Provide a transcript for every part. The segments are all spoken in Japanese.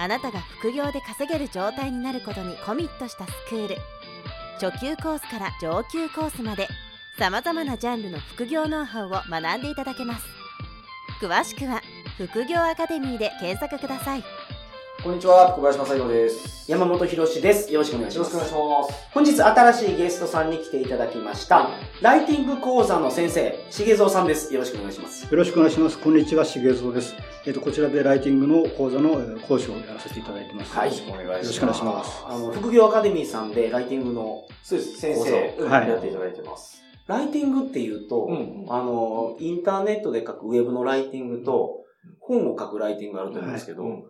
あなたが副業で稼げる状態になることにコミットしたスクール。初級コースから上級コースまでさまざまなジャンルの副業ノウハウを学んでいただけます。詳しくは副業アカデミーで検索ください。こんにちは、小林正宏です。山本博史です。よろしくお願いします。よろしくお願いします。本日新しいゲストさんに来ていただきました。ライティング講座の先生、重蔵さんです。よろしくお願いします。よろしくお願いします。こんにちは、重蔵です。えっ、と、こちらでライティングの講座のえー講師をやらせていただいてます。はいよろしくお願いします。よろしくお願いしますあの、副業アカデミーさんでライティングの、そうです、先生、うんはいやっていただいてます。ライティングっていうと、うんあの、インターネットで書くウェブのライティングと、本を書くライティングがあると思うんですけど、うん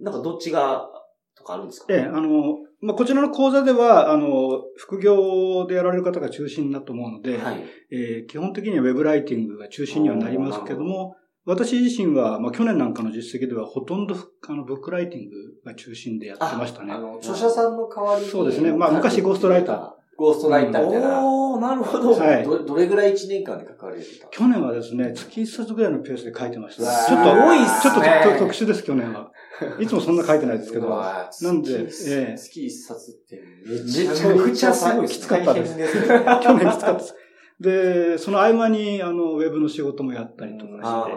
なんかどっちが、とかあるんですか？ええあの、まあ、こちらの講座では、あの、副業でやられる方が中心だと思うので、はい。えー基本的にはウェブライティングが中心にはなりますけども、私自身は、まあ、去年なんかの実績では、ほとんどあのブックライティングが中心でやってましたねあ。の、著者さんの代わりに。そうですねまあ昔ゴーストライター。ゴーストライターみたいな。おー、なるほど。はいどどれぐらい1年間で書かれてた去年はですね、月1冊ぐらいのペースで書いてました。ちょっと、すごいっすちょっとね特特殊です、去年は。いつもそんな書いてないですけど。う わーなんで月ええ月一冊ってめめちゃくちゃすごいきつかったです大変ですね。去年きつかったです。で、その合間に、あの、ウェブの仕事もやったりとかあして、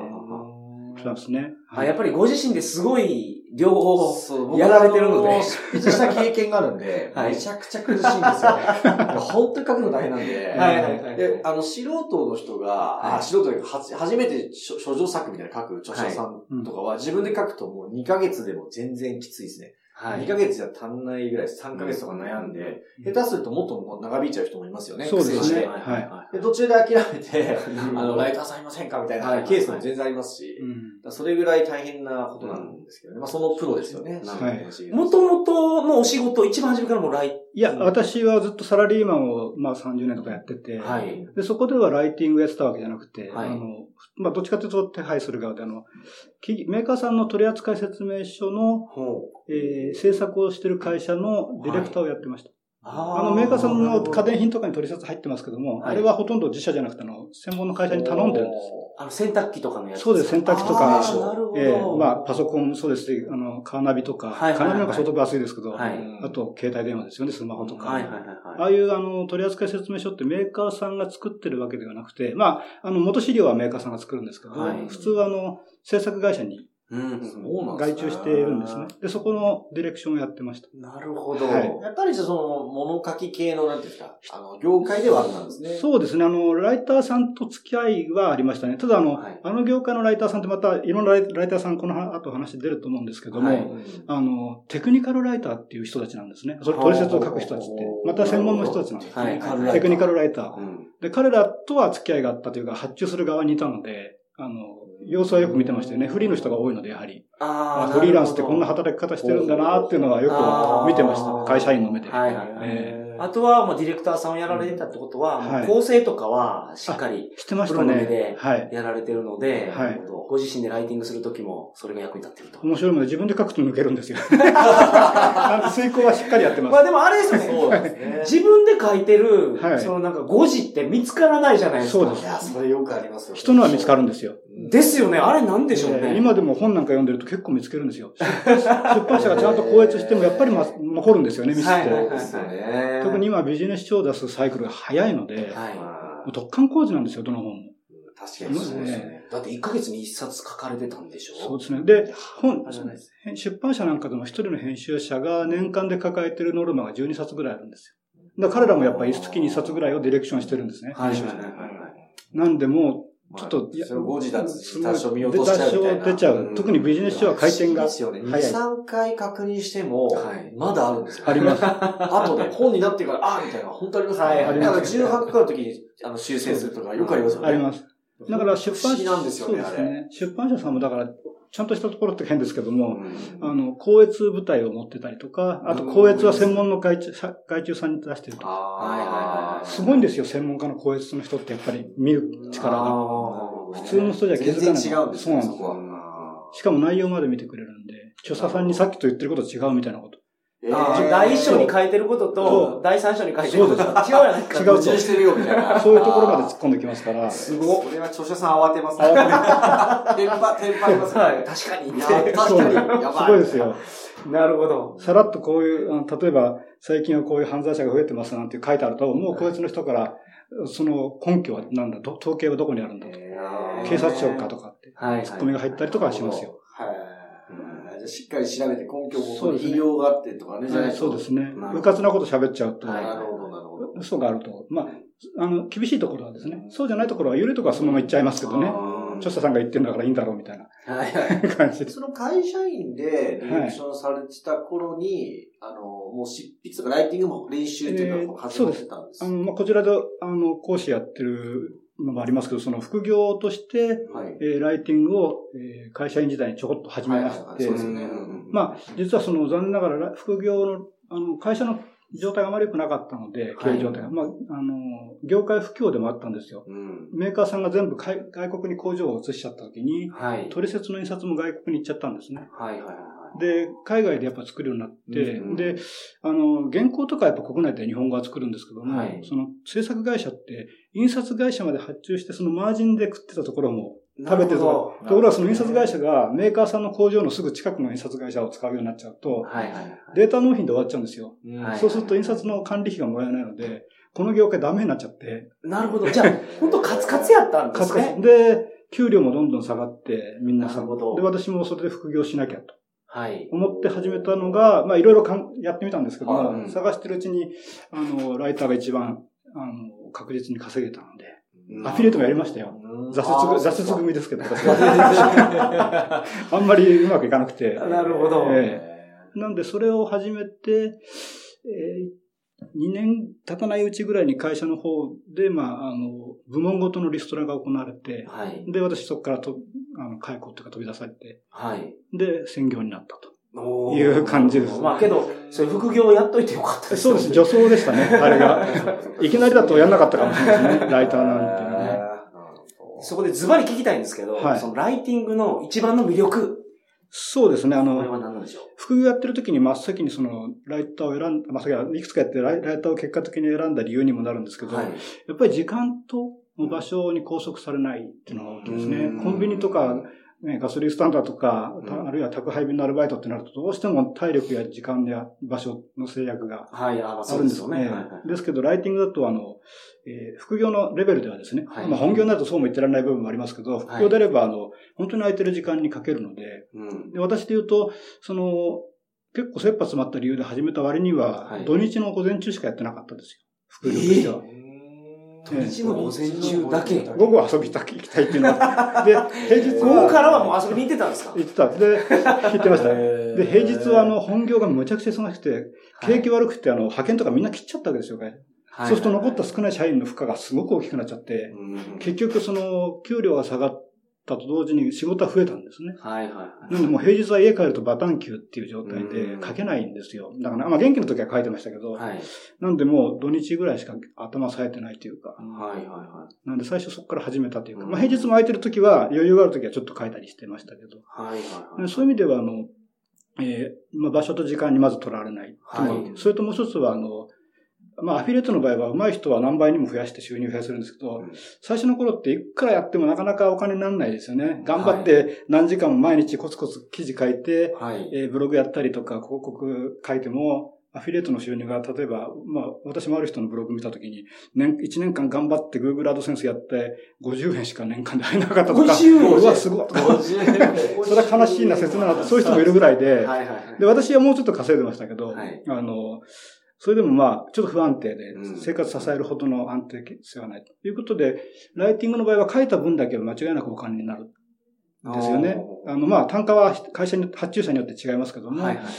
したんですね。あやっぱりご自身ですごい両方そう、僕やられてるので。あ執筆した経験があるんで、はい。めちゃくちゃ苦しいんですよ。いや本当に書くの大変なんで。はいはいはいで、あの、素人の人が、はい。あ素人がは初めて書書状作みたいなの書く著者さんとかは、自分で書くともう2ヶ月でも全然きついですね。は2ヶ月じゃ足んないぐらいです。3ヶ月とか悩んで、下手するともっと長引いちゃう人もいますよね。そうですね。苦戦して。はい。で、途中で諦めて、うん。あの、ライターさんいませんかみたいはい。なケースも全然ありますし、それぐらい大変なことなんですけどね。まあ、そのプロですよね。もともとのお仕事、一番初めからもうライいや、私はずっとサラリーマンを、まあ30年とかやってて、はい。で、そこではライティングやってたわけじゃなくて、はいあの、まあどっちかというと手配する側で、あの、企メーカーさんの取扱説明書の、ほう。えー制作をしてる会社のディレクターをやってました。ああの、メーカーさんの家電品品とかに取説入ってますけども、はいあれはほとんど自社じゃなくて、あの、専門の会社に頼んでるんです。あの、洗濯機とかのやつ。そうです、洗濯機とあかー、なるほど。ええまあ、パソコンもそうです。し、あの、カーナビとか、はいはいはい。カーナビなんか相当分厚いですけど、はい。あと、携帯電話ですよね、スマホとか。はいはいはい。ああいう、あの、取扱説明書ってメーカーさんが作ってるわけではなくて、まあ、あの、元資料はメーカーさんが作るんですけど、はい。普通は、あの、制作会社にうん。そうなんですね外注しているんですね。で、そこのディレクションをやってました。なるほど。はいやっぱりその、物書き系の、なんていうんですか、あの、業界ではあるんですね。そうですね。あの、ライターさんと付き合いはありましたね。ただ、あの、はいあの業界のライターさんってまた、いろんなライターさん、この後話出ると思うんですけども、はいうんあの、テクニカルライターっていう人たちなんですね。それ、取説を書く人たちって。また専門の人たちなんですはいね。はいテクニカルライター。うん。で、彼らとは付き合いがあったというか、発注する側にいたので、あの、様子はよく見てましたよね。フリーの人が多いので、やはり。ああ、フリーランスってこんなる働き方してるんだなっていうのはよく見てました。会社員の目で。はいはいはい。えあとは、もうディレクターさんをやられてたってことは、構成とかはしっかりしてましたプロの目でね。はい。やられてるので、はいご自身でライティングするときも、それが役に立ってると。面白いので自分で書くと抜けるんですよ。なんで遂行はしっかりやってます。まあでもあれですよね。そうですね。自分で書いてる、はいそのなんか誤字って見つからないじゃないですか。そうですいや、それよくありますよ。人のは見つかるんですよ。ですよね。あれなんでしょうね。えー今でも本なんか読んでると結構見つけるんですよ。出版 社がちゃんと校閲してもやっぱりま残るんですよね、ミスって。はい。特に今ビジネス書を出すサイクルが早いので、はい。まもう突貫工事なんですよ、どの本も。あ確かにそうですね。だって1ヶ月に1冊書かれてたんでしょ？そうですね。で、本。出版社なんかでも一人の編集者が年間で抱えてるノルマが12冊ぐらいあるんですよ。だから彼らもやっぱり月2冊ぐらいをディレクションしてるんですね。はい編集者はいはいはい。なんでもちょっと、それを誤字脱すごい多少見落としちゃうみたいな。出ちゃう。特にビジネス書は回転がですよね。2、早い。3回確認してもはい、まだあるんですよ。あります。後で本になってから、あーみたいな、本当ありますね。はいありますだから18回の時にあの修正するとかよくありますよね。あります。だから出版不思議なんですよねそうですね。出版社さんもだから、ちゃんとしたところって変ですけども、うんあの、高越部隊を持ってたりとか、あと高越は専門の外注さんに出してるとか。はいはいはいすごいんですよ、専門家の高越の人ってやっぱり見る力が。普通の人じゃ気づかない。全然違うんですね、そうなんですそこは。しかも内容まで見てくれるんで、著者さんにさっきと言ってること違うみたいなこと。第一章に書いてることそと、第三章に書いてることが違うじゃないですか。違うしてるよ、みたいな。そういうところまで突っ込んできますから。すごい。それは著者さん慌てますね。テンパ、テンパりますね。はい、確かに。確かに。やばい。すごいですよ。なるほど。さらっとこういう、例えば、最近はこういう犯罪者が増えてますなんて書いてあると、もうこいつの人から、その根拠は何だと、統計はどこにあるんだと？警察庁かとかって、はい。ツッコミが入ったりとかはしますよ。はい。じゃあしっかり調べて根拠もそうですね引用があってとかね、じゃないとそうですねなるほ。どうかつなこと喋っちゃうと、はいなるほど、なるほど。嘘があると。まあ、あの、厳しいところはですね、そうじゃないところは、ゆるいところはそのまま言っちゃいますけどね。著者さんが言ってんだからいいんだろうみたいなはいはい。感じです。その会社員でリアクションされてた頃に、あの、もう執筆とかライティングも練習というか始まってたんですあの、まあ、こちらで、あの、講師やってるのもありますけど、その副業として、はい。えーライティングを、えー会社員時代にちょこっと始めましはいはいて、そうですね。まあ、実はその残念ながら、副業の、あの、会社の状態があまり良くなかったので、経営状態が。まあ、あの、業界不況でもあったんですよ。うん。メーカーさんが全部海外国に工場を移しちゃった時に、はい。取説の印刷も外国に行っちゃったんですね。はいはいはい。で、海外でやっぱ作るようになって、うんで、あの、原稿とかやっぱ国内で日本語は作るんですけども、はいその制作会社って、印刷会社まで発注して、そのマージンで食ってたところも食べてるところがその印刷会社がメーカーさんの工場のすぐ近くの印刷会社を使うようになっちゃうと。データ納品で終わっちゃうんですよ。はいそうすると印刷の管理費がもらえないので、この業界ダメになっちゃって、なるほど。じゃあ、本当カツカツやったんでカツカすねツ。で、給料もどんどん下がって、みんなさで、私もそれで副業しなきゃとはい。思って始めたのが、まあいろいろかんやってみたんですけども、はい探してるうちに、あの、ライターが一番、あの、確実に稼げたので、うんアフィリエイトもやりましたよ。挫折、挫折組ですけど、私はあんまりうまくいかなくて。なるほど。えなんで、それを始めて、え2年経たないうちぐらいに会社の方で、まあ、あの、部門ごとのリストラが行われて、はい。で、私そこからと、あの、解雇っていうか飛び出されて、はい。で、専業になったと。いう感じです。まあけど、それ副業をやっといてよかったですそうです、女装でしたね、あれが。いきなりだとやんなかったかもしれないですね、ライターなんてね。そこでズバリ聞きたいんですけど、はい。そのライティングの一番の魅力、そうですね、あこれの、は何なんでしょう？副業やってる時に真っ先にその、ライターを選んだ、まあ、いくつかやってライライターを結果的に選んだ理由にもなるんですけど、はい。やっぱり時間と場所に拘束されないっていうのが大きいですねうん。コンビニとか、ね、ガソリンスタンドとか、あるいは宅配便のアルバイトってなると、どうしても体力や時間や場所の制約がはい、あ、るんですよね。ですよね。はいはいですけど、ライティングだと、あの、えー副業のレベルではですね、はいまあ本業になるとそうも言ってられない部分もありますけど、副業であれば、あの、本当に空いてる時間にかけるので、うん。で私で言うと、その、結構切羽詰まった理由で始めた割には、はい土日の午前中しかやってなかったですよ。副業としては。土日の午前中だけ。午後は遊びたく行きたいっていうのは。で、平日午後は、からはもう遊びに行ってたんですか？行ってた。で、行ってました。で、で平日はあの、本業がむちゃくちゃ忙しくて、景気悪くて、あの、派遣とかみんな切っちゃったわけですよ、ねはいそうすると残った少ない社員の負荷がすごく大きくなっちゃって、うん結局その、給料が下がったと同時に仕事は増えたんですね。はいはいはい。なんでもう平日は家帰るとバタン休っていう状態でうん書けないんですよ。だから、まあ元気の時は書いてましたけど、はい。なんでもう土日ぐらいしか頭冴えてないというか、はいはいはなんで最初そこから始めたというか、うんまあ平日も空いてる時は余裕がある時はちょっと書いたりしてましたけど、い。はいはいはい。でそういう意味ではあの、えーまあ場所と時間にまず取られないはいそれともう一つはあの、まあアフィリエイトの場合は上手い人は何倍にも増やして収入を増やせるんですけど、うん最初の頃っていくらやってもなかなかお金にならないですよね。頑張って何時間も毎日コツコツ記事書いて、はい。えーブログやったりとか広告書いても、アフィリエイトの収入が、例えば、まあ、私もある人のブログ見たときに、年、1年間頑張って Google AdSense やって、50円しか年間で入らなかったとか、50円うわ、すごい。それは悲しいな、切なな、そういう人もいるぐらいで、はいはいはい。で、私はもうちょっと稼いでましたけど、はいあの、それでもまあ、ちょっと不安定でうん、生活支えるほどの安定性はないということで、ライティングの場合は書いた分だけは間違いなくお金になるんですよね。あの、まあ、単価は会社に、発注者によって違いますけども、はいはいはい。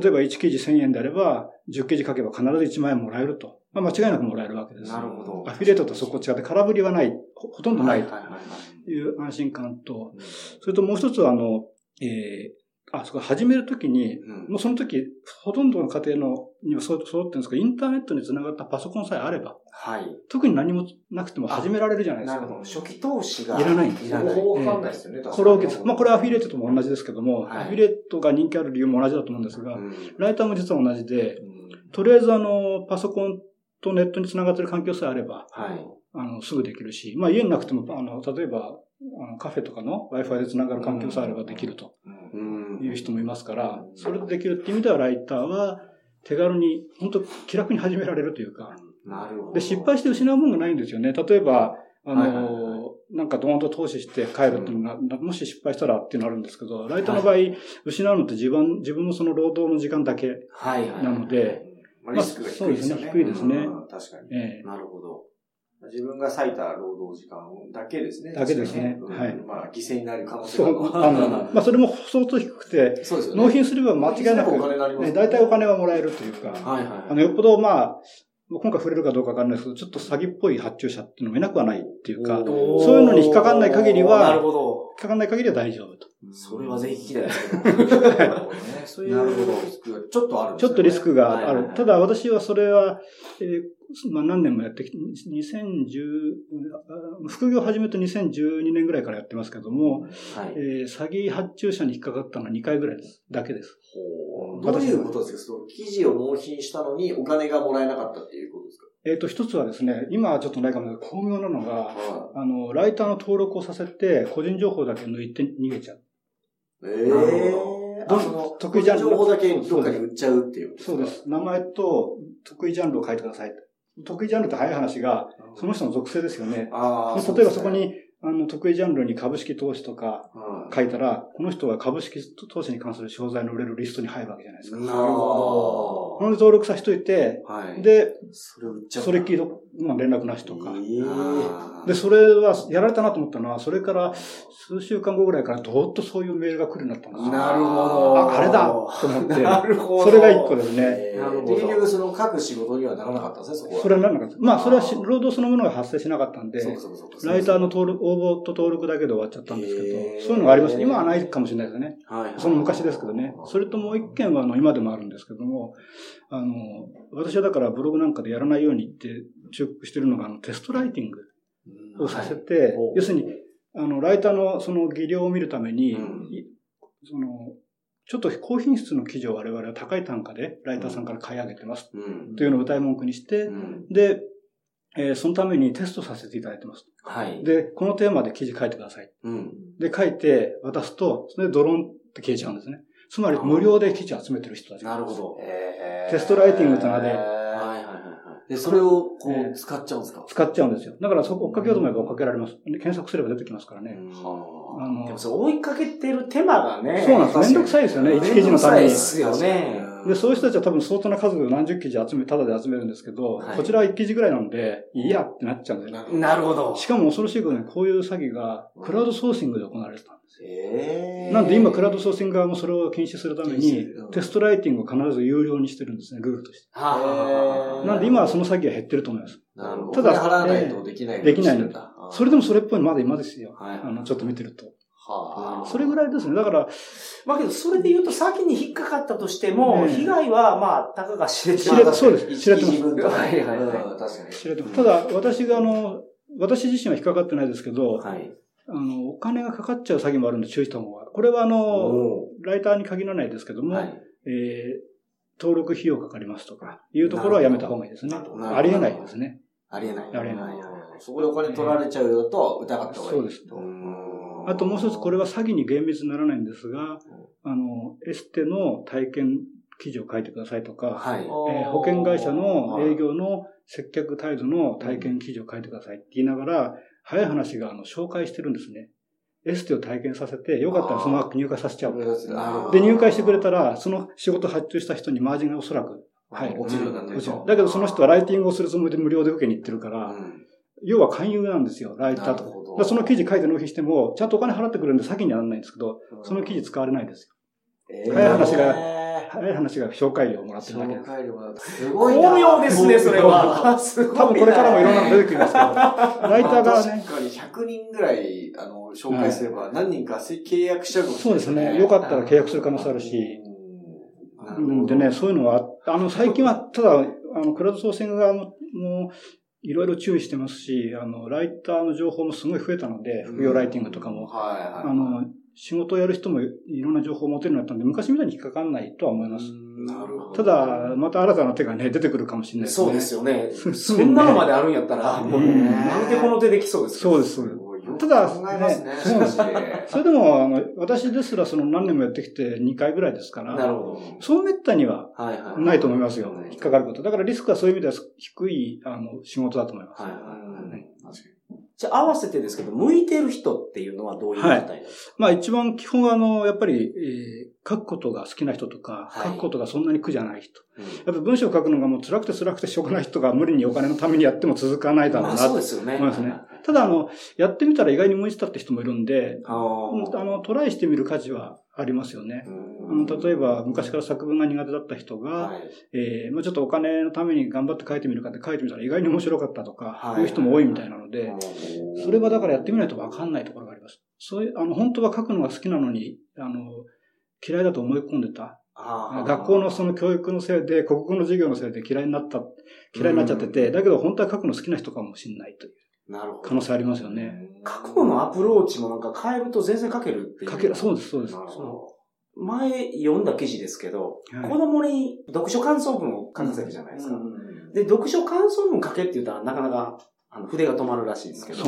例えば1記事1000円であれば、10記事書けば必ず1万円もらえると。まあ、間違いなくもらえるわけです。なるほど。アフィリエイトとそこ違って空振りはない、ほほとんどないとはいはいはいはい。いう安心感と、うんそれともう一つは、あの、えーあ、そこ始めるときに、うんもうその時、ほとんどの家庭のにはそう揃ってるんですけど、インターネットにつながったパソコンさえあれば、はい。特に何もなくても始められるじゃないですか。なるほど。初期投資が。いらないんですいらない。方法わかんないですよね、確これを受けて、まあこれはアフィリエイトとも同じですけども、はいアフィリエイトが人気ある理由も同じだと思うんですが、うんライターも実は同じで、うんとりあえずあの、パソコンとネットにつながってる環境さえあれば、はい。あの、すぐできるし、まあ家になくても、あの、例えば、あのカフェとかの Wi-Fi でつながる環境さえあればできるとうんいう人もいますから、それでできるっていう意味ではライターは手軽に、本当気楽に始められるというか、なるほど。で、失敗して失うもんがないんですよね。例えば、あの、はいはいはいなんかドーンと投資して帰るっていうのが、もし失敗したらっていうのがあるんですけど、ライターの場合、失うのって自分、自分のその労働の時間だけ、はいはい。なので、まあリスクが低いですよね。低いですねうん確かに。ええなるほど。自分が割いた労働時間だけですね。だけですねはいまあ、犠牲になる可能性そう、があの、まあそれも相当低くて、そうですよね。納品すれば間違いなく、大体お金はもらえるというか、はいはい。あの、よっぽどまあ、今回触れるかどうかわかんないですけど、ちょっと詐欺っぽい発注者っていうのもいなくはないっていうか、そういうのに引っかかんない限りはなるほど。引っかかんない限りは大丈夫と。それはぜひ聞きたいですけど。なるほどね。そういうなるほどリスクがちょっとあるね。ちょっとリスクがある。はいはいはいただ私はそれは、えーまあ何年もやってきて、2010、あ副業を始めて2012年ぐらいからやってますけども、はい。えー詐欺発注者に引っかかったのは2回ぐらいです。だけです。どういうことですか？その記事を納品したのにお金がもらえなかったっていうことですか？えっ、と、一つはですね、今はちょっとないかもしれない巧妙なのが、はあの、ライターの登録をさせて、個人情報だけ抜いて逃げちゃう。い。ええー。どの、得意ジャンル情報だけどっかに売っちゃうっていうそうです。名前と得意ジャンルを書いてください。得意ジャンルって早い話が、その人の属性ですよね。ああ。例えばそこに、あの、得意ジャンルに株式投資とかはい、書いたら、この人は株式投資に関する商材の売れるリストに入るわけじゃないですか。なるほこれで登録させといて、ど。はい。、で、それ。それっきりど、まあ、連絡なしとか。えーで、それはやられたなと思ったのは、それから数週間後ぐらいからどーっとそういうメールが来るようになったんですよ。なるほど。あ、あれだと思って。なるほど。それが一個ですね。えーなるほど結局その各仕事にはならなかったんですね、そこは。それは何なのか。まあ、それはし労働そのものが発生しなかったんで、そうかそうかそうかライターの登録、応募と登録だけで終わっちゃったんですけど、へーそういうのがあります。今はないかもしれないですね。はいはい。その昔ですけどね。それともう一件は、あの、今でもあるんですけども、あの、私はだからブログなんかでやらないようにって注目してるのが、あの、テストライティングをさせて、はい要するに、あの、ライターのその技量を見るために、うんいその、ちょっと高品質の記事を我々は高い単価でライターさんから買い上げてます。うん。というのを歌い文句にして、うん。で、えーそのためにテストさせていただいてます。はい。で、このテーマで記事書いてください。うん。で、書いて渡すと、それでドローンって消えちゃうんですね。つまり無料で記事を集めてる人たち。なるほど。えーテストライティングと名ではいはいはいはい。で、それをこえーう使っちゃうんですか？使っちゃうんですよ。だからそこ追っかけようと思えば追っかけられます。で検索すれば出てきますからね。はあのでもそれ追いかけてる手間がね。そうなんです。めんどくさいですよね。1記事のためにめんどくさいで。すよね。で、そういう人たちは多分相当な数を何十記事集め、ただで集めるんですけど、はいこちらは1記事ぐらいなんで、いいやってなっちゃうんですよ。なるほど。しかも恐ろしいことに、こういう詐欺が、クラウドソーシングで行われてたんですよ。えーなんで今、クラウドソーシング側もそれを禁止するためにテストライティングを必ず有料にしてるんですね、ルールとして。なんで今はその詐欺は減ってると思います。なるほど。ただ払わないとできない。できないのんだ。それでもそれっぽいのまだ今ですよ。はいあの、ちょっと見てると。はあ。それぐらいですね。だから、まあけど、それで言うと、先に引っかかったとしても、被害は、まあ、たかが知れて知れそうです知れてますはいはいはいうん確かに。知れてます。ただ、私があの、私自身は引っかかってないですけど、はい。あの、お金がかかっちゃう詐欺もあるんで注意した方が。これはあの、おライターに限らないですけども、はい。えー登録費用かかりますとか、いうところはやめた方がいいですねありえないですね。ありえない。ありえないそこでお金取られちゃうよと疑った方がいい。そうですあともう一つ、これは詐欺に厳密にならないんですが、あの、エステの体験記事を書いてくださいとか、はい。えー保険会社の営業の接客態度の体験記事を書いてくださいって言いながら、早い話があの紹介してるんですね。エステを体験させて、よかったらそのまま入会させちゃう。で、入会してくれたら、その仕事発注した人にマージンがおそらく入る。落ちるようになってる落ちるだけどその人はライティングをするつもりで無料で受けに行ってるから、うん。要は勧誘なんですよ、ライターと。その記事書いて納品しても、ちゃんとお金払ってくるんで先にはならないんですけど、その記事使われないですよ。早い話が早い話が紹介料をもらってるだけです。紹介料が。すごいな。巧妙ですね、それは。すごいな。多分これからもいろんなの出てきますけど、ライターがね、確かに100人ぐらい、あの、紹介すれば、何人か契約しちゃうかもしそうですね。よかったら契約する可能性あるし。うんでね、そういうのは、あの、最近は、ただ、あの、クラウドソーシング側も、いろいろ注意してますし、あの、ライターの情報もすごい増えたので、副業ライティングとかも。はいはい。あの、仕事をやる人もいろんな情報を持てるようになったんで、昔みたいに引っかかんないとは思います。なるほど。ただ、また新たな手がね、出てくるかもしれないですね。そうですよね。そそんなのまであるんやったら、うんもうなんでこの手できそうですか？そうです。ただ考えますね。ねそうですそれでも、あの、私ですらその何年もやってきて2回ぐらいですから、なるほど。そうめったにははいはい。ないと思いますよはい。引っかかること。だからリスクはそういう意味では低い、あの、仕事だと思います。はいはいはい。じゃあ合わせてですけど、向いてる人っていうのはどういう方になるんですか？まあ一番基本はあの、やっぱり、えー書くことが好きな人とか、はい書くことがそんなに苦じゃない人。うんやっぱり文章を書くのがもう辛くて辛くてしょうがない人が無理にお金のためにやっても続かないだろうまあなと。思いますね。ただあの、やってみたら意外に向いてたって人もいるんで、あの、トライしてみる価値はありますよね。あの例えば、昔から作文が苦手だった人が、はいえーまあちょっとお金のために頑張って書いてみるかって書いてみたら意外に面白かったとか、はいいう人も多いみたいなので、それはだからやってみないと分かんないところがあります。そういう、あの、本当は書くのが好きなのに、あの、嫌いだと思い込んでた。学校のその教育のせいで、国語の授業のせいで嫌いになった、嫌いになっちゃってて、だけど本当は書くの好きな人かもしれないというなるほど。可能性ありますよね。過去のアプローチもなんか変えると全然書けるっていう。書ける、そうです、そうです。前読んだ記事ですけど、はい子供に読書感想文を書かせるじゃないですか。で、読書感想文書けって言ったらなかなかあの筆が止まるらしいんですけど、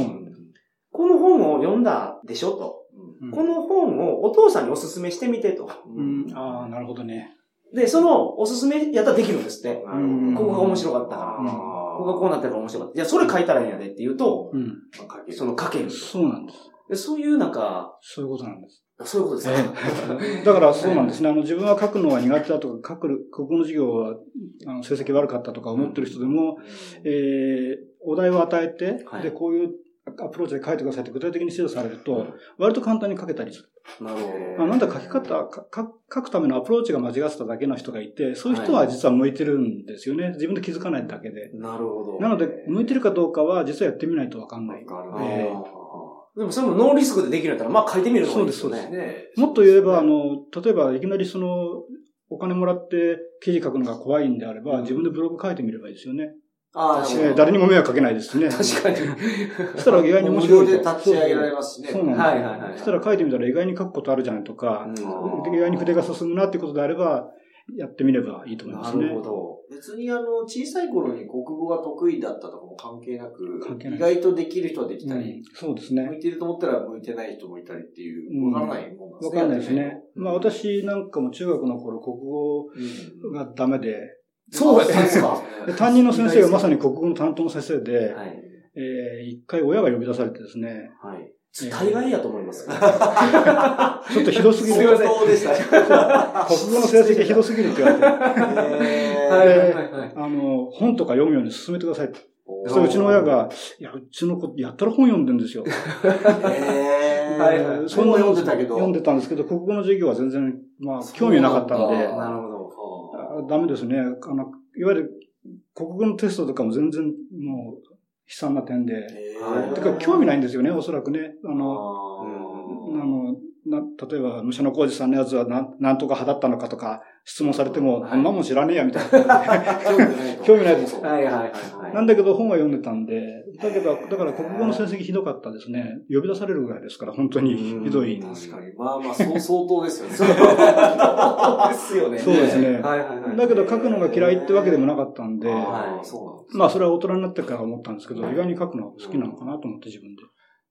この本を読んだでしょと。うんこの本をお父さんにおすすめしてみてと。うん、ああ、なるほどね。で、そのおすすめやったらできるんですって。うんここが面白かったから。うんここがこうなってる面白かった。いや、それ書いたらいいんやでって言うと、うん。その書ける。そうなんです。でそういうなんか、そういうことなんです。そういうことですか？だからそうなんですね。あの、自分は書くのが苦手だとか、書く、国語の授業は、あの、成績悪かったとか思ってる人でも、えー、お題を与えて、はいで、こういうアプローチで書いてくださいって具体的に指導されると、割と簡単に書けたりする。なるほあなんだ書き方かか、書くためのアプローチが間違ってただけの人がいて、そういう人は実は向いてるんですよね。自分で気づかないだけで。ど。なるほど。なので、向いてるかどうかは実はやってみないとわかんない。あーえでもそれもノーリスクでできるんやったら、まあ書いてみるのがいいですよそうですね。もっと言えば、あの、例えばいきなりその、お金もらって記事書くのが怖いんであれば、自分でブログ書いてみればいいですよね。誰にも迷惑かけないですしね。確かに。そ したら意外に面無白いと。料で立ち上げられますしね。そうなんですよ。はいはいはいそしたら書いてみたら意外に書くことあるじゃないとか、うんで意外に筆が進むなってことであれば、やってみればいいと思いますね。なるほど。別にあの、小さい頃に国語が得意だったとかも関係なく、意外とできる人はできうんたり、そうですね。向いてると思ったら向いてない人もいたりっていうう、んわからないもんなんですね。わかんないですね。うんまあ私なんかも中学の頃国語うんがダメで、そうやったんですかで担任の先生がまさに国語の担当の先生で、はい。えー一回親が呼び出されてですね、はい。大概やと思います。ちょっとひどすぎる。国語の成績ひどすぎるって言われて。あの、本とか読むように進めてくださいそしたらうちの親が、いや、うちの子、やったら本読んでんですよ。えーはいはいそんな読んでたけど。読んでたんですけど、国語の授業は全然、まあ、興味なかったんで、なるほど。あダメですね。あの、いわゆる、国語のテストとかも全然、もう、悲惨な点で。てか、興味ないんですよね、おそらくね。あの、ああの、な、例えば、武者の浩二さんのやつはなん、なんとか派だったのかとか、質問されても、はいそんなもん知らねえや、みたいな。ー 興味ないですはいはいはいはい。なんだけど、本は読んでたんで、だけど、だから国語の成績ひどかったですね。呼び出されるぐらいですから、本当にひどい。確かに。まあまあ、そう 相当ですよね。そうですよね。そうですね。はいはいはい。だけど書くのが嫌いってわけでもなかったんで、あーそうなんですまあそれは大人になってから思ったんですけど、意外に書くの好きなのかなと思って自分で。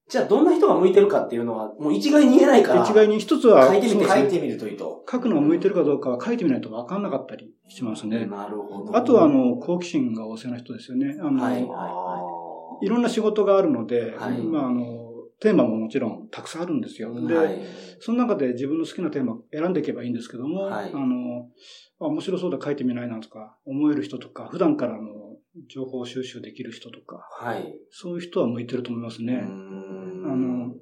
じゃあどんな人が向いてるかっていうのは、もう一概に言えないから。一概に一つは、書いてみて、書いてみるといいと。書くのが向いてるかどうかは書いてみないと分かんなかったりしますね。なるほど。あとは、あの、好奇心が旺盛な人ですよね。あの、はいい、あろんな仕事があるので、はいまああの、テーマももちろんたくさんあるんですよ。で、はい。その中で自分の好きなテーマを選んでいけばいいんですけども、はいあの、あ面白そうだ書いてみないなとか思える人とか、普段からの情報収集できる人とか、はい。そういう人は向いてると思いますね。うーんあの、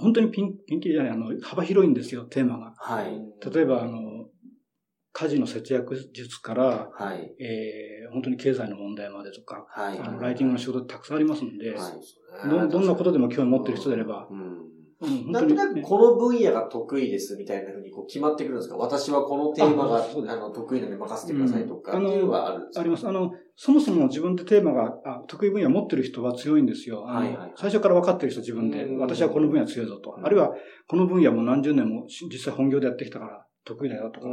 本当にピン、ピンキリじゃない、あの、幅広いんですよ、テーマが。はい。例えば、あの、家事の節約術から、はい。えー、本当に経済の問題までとか、はい。あのライティングの仕事たくさんありますので、はいどどんなことでも興味持ってる人であれば、うん。うんなんとなくこの分野が得意ですみたいなふうにこう決まってくるんですか？私はこのテーマがあの得意なので任せてくださいとか、うん。っていうのはあるんですか？あります。あの、そもそも自分でテーマが、あ得意分野持ってる人は強いんですよ。はいはいはい。最初から分かってる人自分でう、ん。私はこの分野強いぞと。うん。あるいは、この分野も何十年もし実際本業でやってきたから得意だよとか。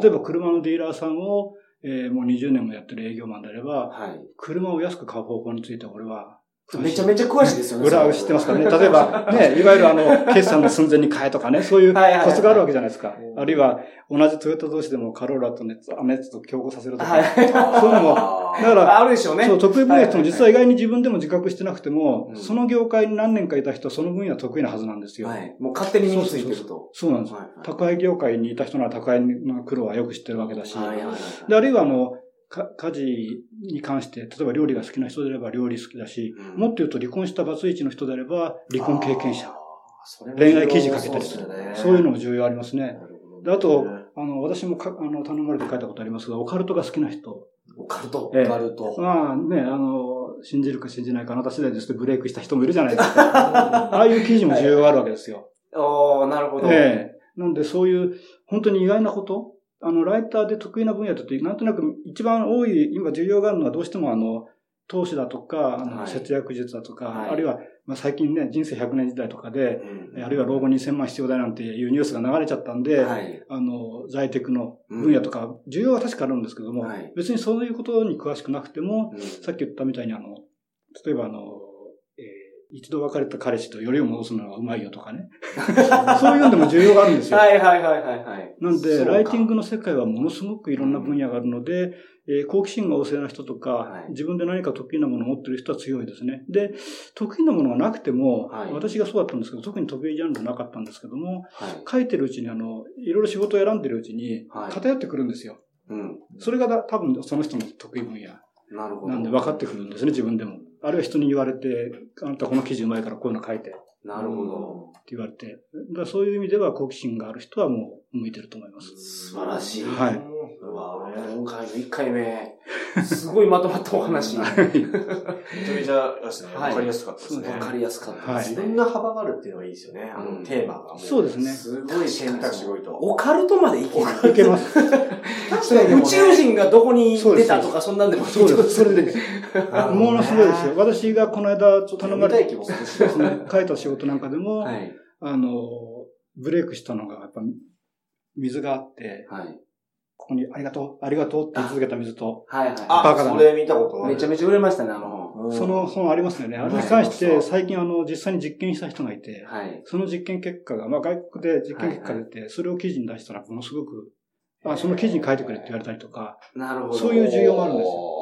例えば車のディーラーさんを、えーもう20年もやってる営業マンであれば、はい。車を安く買う方法について俺は、めちゃめちゃ詳しいですよね。裏を知ってますからね。例えば、ね、いわゆるあの、決算の寸前に買えとかね、そういうコツがあるわけじゃないですかう。んあるいは、同じトヨタ同士でもカローラとネッツ、アメッツと競合させるとか。はい。そういうのも、だから、あるでしょうね。そう、得意分野ってのも実は意外に自分でも自覚してなくても、うんその業界に何年かいた人はその分野得意なはずなんですよ。はい。もう勝手に身についてると。そうなんです。はい宅配業界にいた人なら宅配の苦労はよく知ってるわけだし、あるいはあの、か家事に関して、例えば料理が好きな人であれば料理好きだし、うんもっと言うと離婚したバツイチの人であれば離婚経験者恋愛記事書けたりするそうねいうのも重要ありますね。ねであと、あの、私もかあの頼まれて書いたことありますが、オカルトが好きな人。オカルト。ええオカルト。まあね、あの、信じるか信じないかあなた次第ですってブレイクした人もいるじゃないですか。ああいう記事も重要があるわけですよ。おー、なるほど。ええなんでそういう、本当に意外なことあの、ライターで得意な分野だと、なんとなく一番多い、今重要があるのはどうしてもあの、投資だとか、あのはい。節約術だとか、はい。あるいは、まあ、最近ね、人生100年時代とかで、うんあるいは老後2000万必要だなんていうニュースが流れちゃったんで、はい。あの、在宅の分野とか、需要は確かあるんですけども、はい。別にそういうことに詳しくなくても、うん。さっき言ったみたいにあの、例えばあの、えー一度別れた彼氏とよりを戻すのがうまいよとかね。そういうのでも需要があるんですよ。はいはいはいはいはい。なんで、ライティングの世界はものすごくいろんな分野があるので、えー好奇心が旺盛な人とか、はい自分で何か得意なものを持ってる人は強いですね。で、得意なものがなくても、はい私がそうだったんですけど、特に得意ジャンルなかったんですけども、はい。書いてるうちにあの、いろいろ仕事を選んでるうちにはい偏ってくるんですよ。うん。それがだ多分その人の得意分野なるほど。なんで分かってくるんですね、自分でも。あるいは人に言われて、あんたこの記事うまいからこういうの書いて。なるほど。言われて。だからそういう意味では好奇心がある人はもう向いてると思います。素晴らしい。はいうわ今回の1回目、すごいまとまったお話。わめちゃめちゃですね、はいわかりやすかったですね。かりやすかったですいろね。んな幅があるっていうのがいいですよね。あうんの、テーマがもう。そうですねすごい選択肢が多いと。オカルトまでいける。いけます。確かにでもね宇宙人がどこに出たとか、そんなんでもいいそうです。それで ものすごいですよ。私がこの間、ちょっと頼まれて、書いた仕事なんかでも、はい。あの、ブレイクしたのが、やっぱ、水があって、はい。ここにありがとう、ありがとうって言い続けた水と、はいはあ、バカだなそれ見たこと。めちゃめちゃ売れましたね、あの。うんその本ありますよね。あれにはい関して、最近あの、実際に実験した人がいて、はい。その実験結果が、まあ外国で実験結果が出て、それを記事に出したらものすごく、あ、その記事に書いてくれって言われたりとか、なるほど。そういう需要もあるんですよ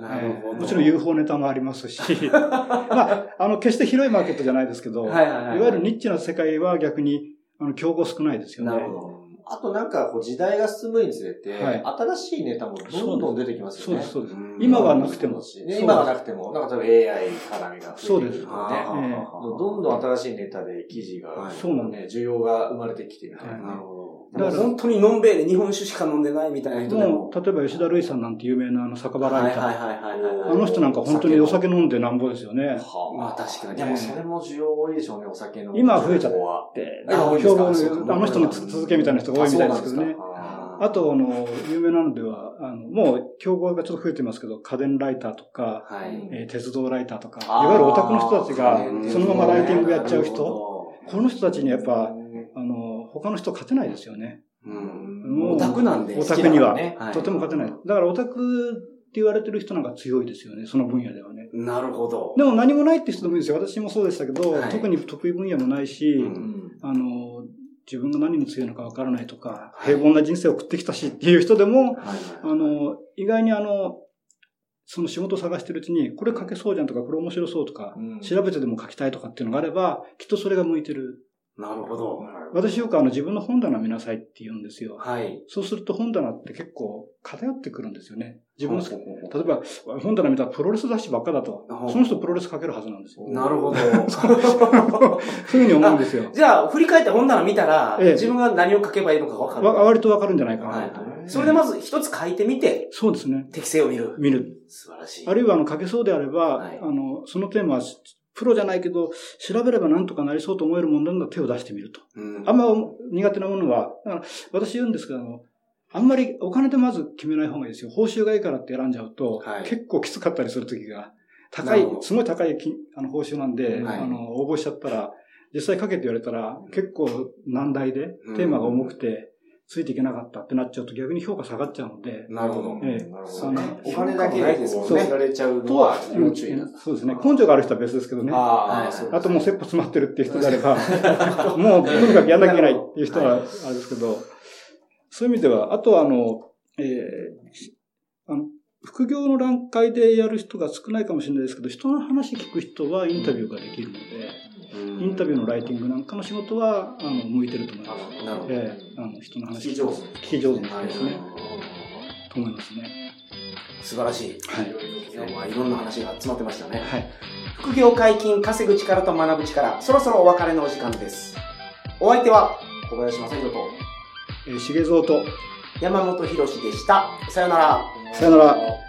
なるほどもちろん UFO ネタもありますし、まあ、あの、決して広いマーケットじゃないですけど、はいはいはいいわゆるニッチな世界は逆に、あの、競合少ないですよね。なるほど。あとなんかこう時代が進むにつれて、はい新しいネタもどんどん出てきますよね。そうです、そうです。うん今はなくても。ね今はなくても、なんか例えば AI 絡みが増えてくるとかね。どんどん新しいネタで記事が、はいそうなんでね、需要が生まれてきてるみたいな。はいなるほど。だから。本当にのんべえで日本酒しか飲んでないみたいな人でも。もう、例えば吉田類さんなんて有名なあの酒場ライター。はいはいはいはいはい。あの人なんか本当にお酒飲んでなんぼですよね。はまあ確かに。でもそれも需要多いでしょうね、お酒の。今は増えちゃっ情報は。で、あの人の続けみたいな人が多いみたいですけどね。あと、あの、有名なのでは、あの、もう、競合がちょっと増えてますけど、家電ライターとか、はい。えー鉄道ライターとか、いわゆるオタクの人たちがそのままライティングやっちゃう人、この人たちにやっぱ、あの、他の人勝てないですよね。どうん。もうオタクなんで。オタクにははいとても勝てない。だからオタクって言われてる人なんか強いですよね、その分野ではね。なるほど。でも何もないって人でもいいですよ。私もそうでしたけど、はい特に得意分野もないし、うんうんあの、自分が何に強いのかわからないとか、はい平凡な人生を送ってきたしっていう人でも、はいあの、意外にあの、その仕事を探してるうちに、これ書けそうじゃんとか、これ面白そうとか、うん調べてでも書きたいとかっていうのがあれば、きっとそれが向いてる。なるほど。私よくあの自分の本棚見なさいって言うんですよ。はい。そうすると本棚って結構偏ってくるんですよね。自分の例えば、本棚見たらプロレス雑誌ばっかだと。その人プロレス書けるはずなんですよ。なるほど。そういうふうに思うんですよ。じゃあ、振り返って本棚見たら、ええ自分が何を書けばいいのか分かる？わ割とわかるんじゃないかな。はいはい。それでまず一つ書いてみて、そうですね。適性を見る。見る。素晴らしい。あるいは、あの、書けそうであれば、はいあの、そのテーマはプロじゃないけど、調べればなんとかなりそうと思えるものなんだ手を出してみると。うん。あんま苦手なものは、だから私言うんですけど、あのあんまりお金でまず決めない方がいいですよ。報酬がいいからって選んじゃうと、はい。結構きつかったりする時が、高いすごい高い金あの報酬なんで、はい。あの応募しちゃったら、実際かけて言われたら、結構難題でうん、テーマが重くて、ついていけなかったってなっちゃうと逆に評価下がっちゃうので、なるほど。ええなるほどね。お金だけでこうそう知られちゃうのはうん要注意なんだ。そうですね。根性がある人は別ですけどね。ああはいそうですともう切羽詰まってるっていう人であれば、もうとにかくやんなきゃいけないっていう人はあれですけど、そういう意味では、あとはあの、えーあの副業の段階でやる人が少ないかもしれないですけど、人の話聞く人はインタビューができるので、インタビューのライティングなんかの仕事は、あの、向いてると思います。なるほど。ええあの、人の話聞き上手。聞き上手ですね。はいと思いますね。素晴らしい。はい。今日はいろんな話が詰まってましたね。はい。副業解禁、稼ぐ力と学ぶ力、そろそろお別れのお時間です。お相手は小林正宏とえー、重蔵と、山本博史でした。さよなら。さよなら。